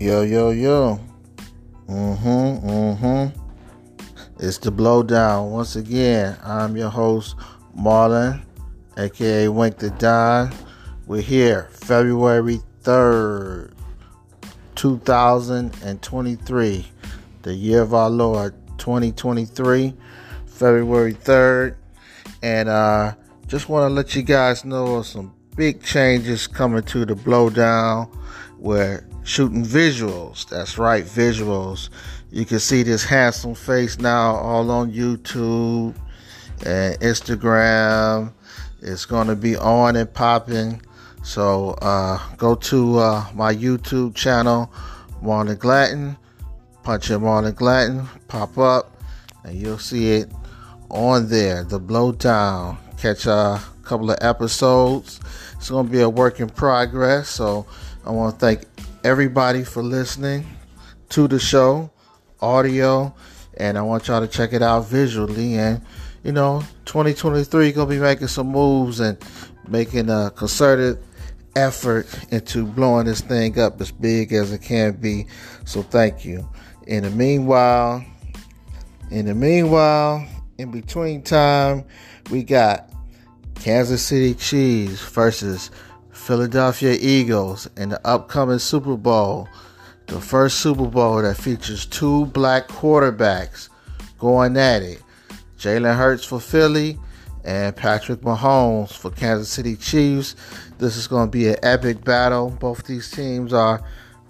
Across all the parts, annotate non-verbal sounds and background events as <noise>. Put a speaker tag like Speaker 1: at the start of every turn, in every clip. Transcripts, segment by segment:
Speaker 1: Yo, yo, yo. Mm-hmm, mm-hmm. It's the blowdown. Once again, I'm your host, Marlon, aka Wink the Don. We're here, February 3rd, 2023, the year of our Lord, 2023, February 3rd. And uh just want to let you guys know some big changes coming to the blowdown. We're shooting visuals. That's right, visuals. You can see this handsome face now all on YouTube and Instagram. It's going to be on and popping. So uh, go to uh, my YouTube channel, Marlon Glanton. Punch in Marlon Glanton, pop up, and you'll see it on there. The blowdown. Catch a couple of episodes. It's going to be a work in progress. So I want to thank everybody for listening to the show, audio, and I want y'all to check it out visually. And you know, 2023 gonna be making some moves and making a concerted effort into blowing this thing up as big as it can be. So thank you. In the meanwhile, in the meanwhile, in between time, we got Kansas City Chiefs versus Philadelphia Eagles in the upcoming Super Bowl. The first Super Bowl that features two black quarterbacks going at it. Jalen Hurts for Philly and Patrick Mahomes for Kansas City Chiefs. This is going to be an epic battle. Both these teams are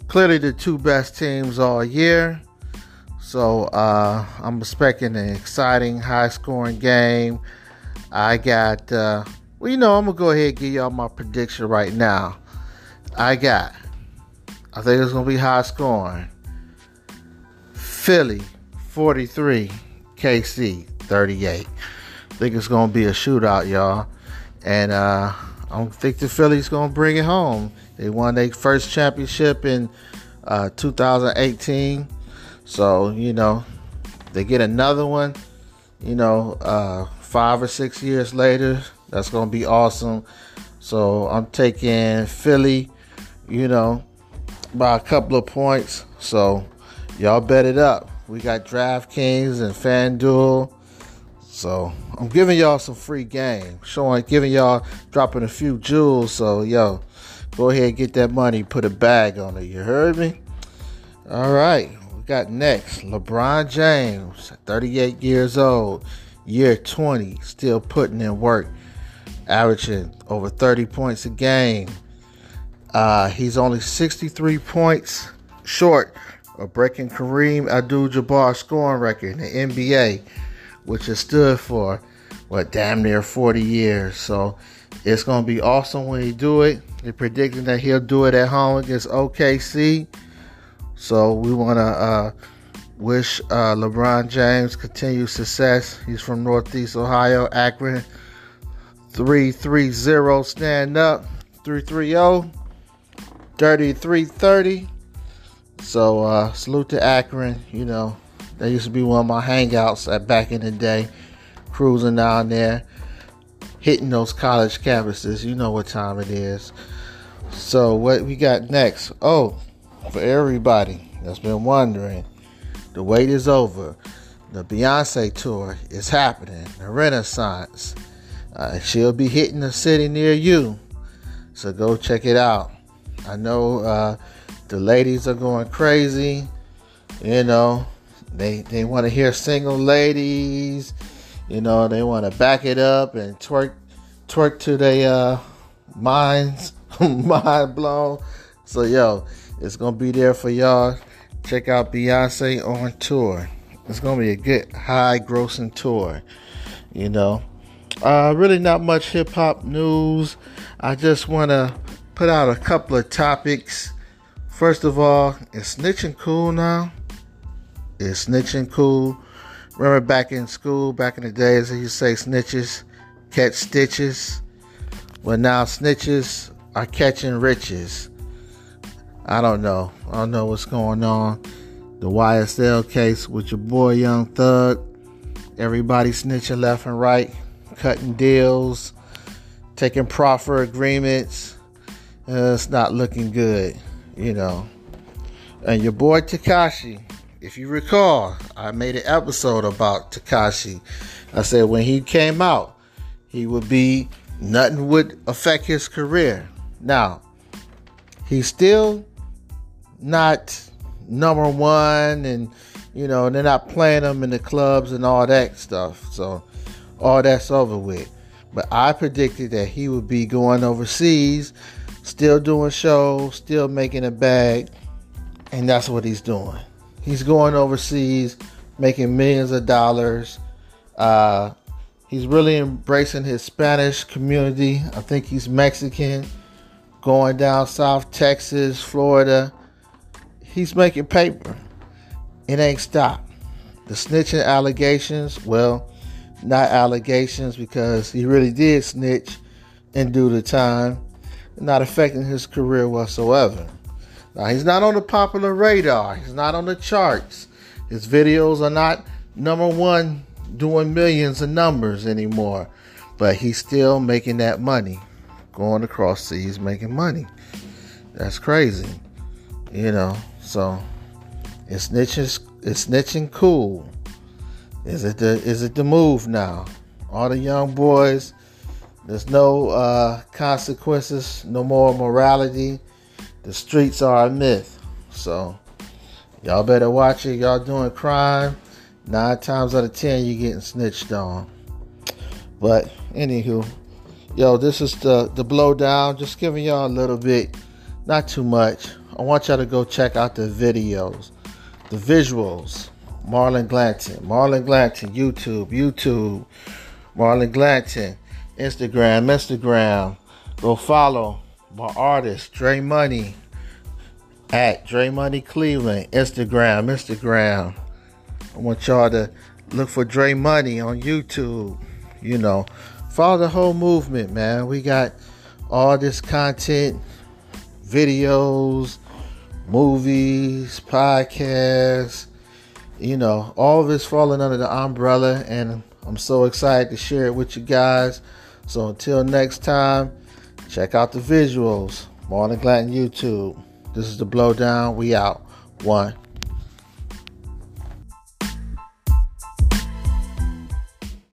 Speaker 1: clearly the two best teams all year. So uh, I'm expecting an exciting, high scoring game. I got, uh, well, you know, I'm to go ahead and give y'all my prediction right now. I got, I think it's to be high scoring. Philly 43, KC 38. I think it's to be a shootout, y'all. And uh, I don't think the Phillies to bring it home. They won their first championship in uh, 2018. So, you know, they get another one, you know, uh, five or six years later. That's going to be awesome. So I'm taking Philly, you know, by a couple of points. So y'all bet it up. We got DraftKings and FanDuel. So I'm giving y'all some free game, showing, giving y'all, dropping a few jewels. So yo, go ahead and get that money, put a bag on it. You heard me? All right, we got next LeBron James, 38 years old, year 20, still putting in work, averaging over 30 points a game. Uh, he's only 63 points short of breaking Kareem Abdul-Jabbar's scoring record in the NBA, which has stood for what damn near 40 years. So it's gonna be awesome when he do it. They're predicting that he'll do it at home against OKC. So we want to uh, wish uh, LeBron James continued success. He's from Northeast Ohio, Akron. 330 stand up. 330 3330. So uh, salute to Akron. You know, that used to be one of my hangouts at back in the day. Cruising down there, hitting those college campuses. You know what time it is. So what we got next? Oh, for everybody that's been wondering, the wait is over. The Beyonce tour is happening. The Renaissance. Uh, she'll be hitting a city near you. So go check it out. I know uh, the ladies are going crazy. You know, they they want to hear single ladies. You know, they want to back it up and twerk twerk to their uh, minds <laughs> mind blown. So yo, it's gonna be there for y'all. Check out Beyonce on tour. It's gonna be a good high grossing tour. You know, uh, really not much hip hop news. I just wanna put out a couple of topics. First of all, is snitching cool now? Is snitching cool? Remember back in school, back in the days, they used to say snitches catch stitches. Well, now snitches are catching riches. I don't know. I don't know what's going on. The YSL case with your boy Young Thug. Everybody snitching left and right, cutting deals, taking proffer agreements. Uh, it's not looking good, you know. And your boy Tekashi, if you recall, I made an episode about Tekashi. I said when he came out, he would be nothing would affect his career. Now, he's still not number one, and you know they're not playing him in the clubs and all that stuff. So all that's over with. But I predicted that he would be going overseas, still doing shows, still making a bag, and that's what he's doing. He's going overseas, making millions of dollars. Uh, he's really embracing his Spanish community. I think he's Mexican, going down South Texas, Florida. He's making paper. It ain't stopped. The snitching allegations, well, not allegations because he really did snitch and do the time, not affecting his career whatsoever. Now, he's not on the popular radar, he's not on the charts. His videos are not number one doing millions of numbers anymore, but he's still making that money. Going across seas making money. That's crazy. You know, so it's snitching it's snitching cool. Is it the is it the move now? All the young boys, there's no uh, consequences, no more morality. The streets are a myth. So y'all better watch it. Y'all doing crime. Nine times out of ten, you're getting snitched on. But anywho, yo, this is the the blowdown. Just giving y'all a little bit, not too much. I want y'all to go check out the videos, the visuals. Marlon Glanton, Marlon Glanton, YouTube, YouTube, Marlon Glanton, Instagram, Instagram. Go follow my artist, Dre Money, at Dre Money Cleveland, Instagram, Instagram. I want y'all to look for Dre Money on YouTube. You know, follow the whole movement, man. We got all this content, videos, movies, podcasts you know, all of it's falling under the umbrella, and I'm so excited to share it with you guys. So until next time, check out the visuals. Marlon Glanton YouTube. This is the blowdown. We out. One.